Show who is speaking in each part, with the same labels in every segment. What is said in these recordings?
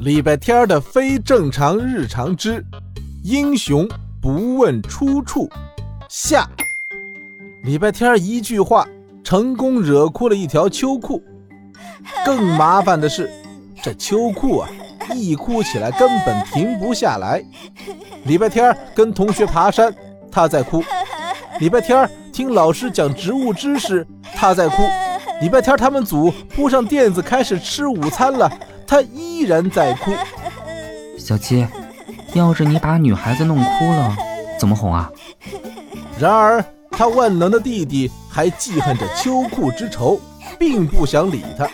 Speaker 1: 礼拜天的非正常日常之英雄不问出处下。礼拜天一句话成功惹哭了一条秋裤。更麻烦的是，这秋裤啊，一哭起来根本停不下来。礼拜天跟同学爬山，他在哭；礼拜天听老师讲植物知识，他在哭；礼拜天他们组铺上垫子开始吃午餐了，他依然在哭。
Speaker 2: 小七，要是你把女孩子弄哭了，怎么哄啊？
Speaker 1: 然而，他万能的弟弟还记恨着秋裤之仇，并不想理他。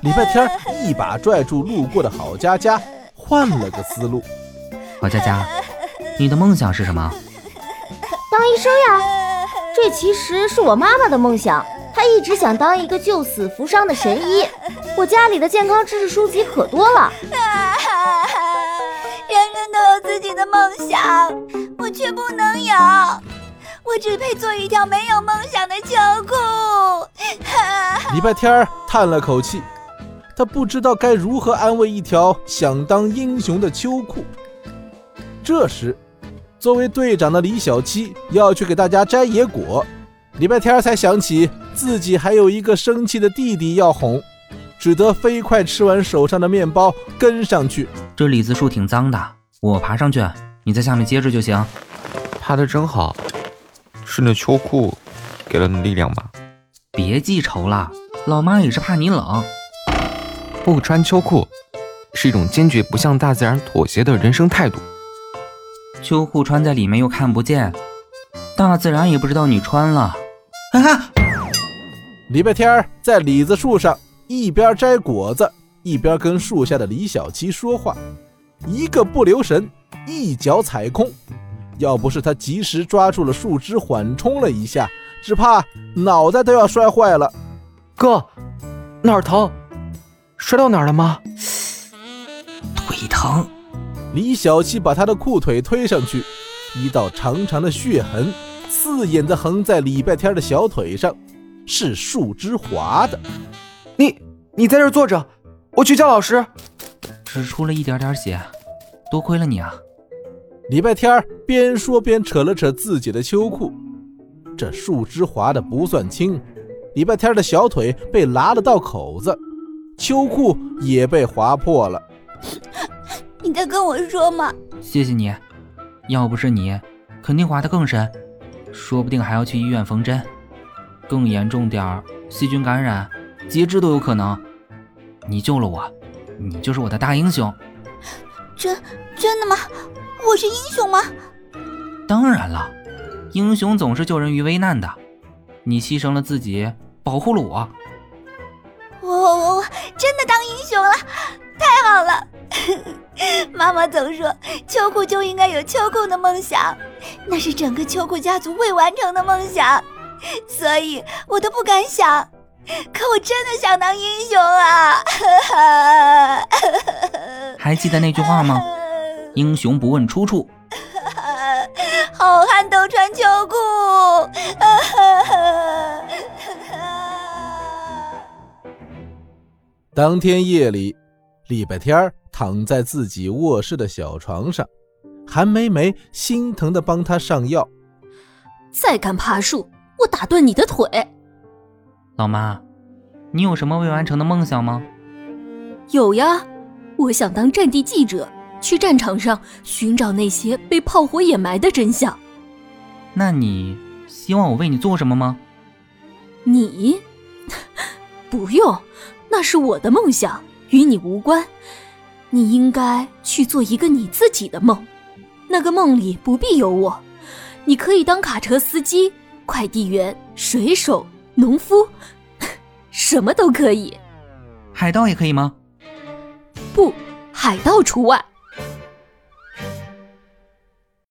Speaker 1: 礼拜天一把拽住路过的郝佳佳，换了个思路。
Speaker 2: 郝佳佳，你的梦想是什么？
Speaker 3: 当医生呀！这其实是我妈妈的梦想，她一直想当一个救死扶伤的神医。我家里的健康知识书籍可多了。
Speaker 4: 人人都有自己的梦想，我却不能有。我只配做一条没有梦想的秋裤。
Speaker 1: 礼拜天叹了口气。他不知道该如何安慰一条想当英雄的秋裤。这时，作为队长的李小七要去给大家摘野果，礼拜天才想起自己还有一个生气的弟弟要哄，只得飞快吃完手上的面包，跟上去。
Speaker 2: 这李子树挺脏的，我爬上去，你在下面接着就行。
Speaker 5: 爬得真好，是那秋裤给了你力量吧？
Speaker 2: 别记仇了，老妈也是怕你冷。
Speaker 5: 不穿秋裤，是一种坚决不向大自然妥协的人生态度。
Speaker 2: 秋裤穿在里面又看不见，大自然也不知道你穿了。哈哈！
Speaker 1: 礼拜天在李子树上一边摘果子，一边跟树下的李小七说话，一个不留神，一脚踩空。要不是他及时抓住了树枝缓冲了一下，只怕脑袋都要摔坏了。
Speaker 5: 哥，哪儿疼？摔到哪儿了吗？
Speaker 2: 腿疼。
Speaker 1: 李小七把他的裤腿推上去，一道长长的血痕，刺眼的横在礼拜天的小腿上，是树枝划的。
Speaker 5: 你你在这坐着，我去叫老师。
Speaker 2: 只出了一点点血，多亏了你啊！
Speaker 1: 礼拜天边说边扯了扯自己的秋裤，这树枝划的不算轻，礼拜天的小腿被拉了道口子。秋裤也被划破了，
Speaker 4: 你在跟我说吗？
Speaker 2: 谢谢你，要不是你，肯定划得更深，说不定还要去医院缝针，更严重点儿，细菌感染、截肢都有可能。你救了我，你就是我的大英雄。
Speaker 4: 真真的吗？我是英雄吗？
Speaker 2: 当然了，英雄总是救人于危难的，你牺牲了自己，保护了我。
Speaker 4: 我我我真的当英雄了，太好了！妈妈总说秋裤就应该有秋裤的梦想，那是整个秋裤家族未完成的梦想，所以我都不敢想。可我真的想当英雄啊！
Speaker 2: 还记得那句话吗？英雄不问出处，
Speaker 4: 好汉都穿秋裤。
Speaker 1: 当天夜里，礼拜天躺在自己卧室的小床上，韩梅梅心疼的帮他上药。
Speaker 3: 再敢爬树，我打断你的腿！
Speaker 2: 老妈，你有什么未完成的梦想吗？
Speaker 3: 有呀，我想当战地记者，去战场上寻找那些被炮火掩埋的真相。
Speaker 2: 那你希望我为你做什么吗？
Speaker 3: 你，不用。那是我的梦想，与你无关。你应该去做一个你自己的梦，那个梦里不必有我，你可以当卡车司机、快递员、水手、农夫，什么都可以。
Speaker 2: 海盗也可以吗？
Speaker 3: 不，海盗除外。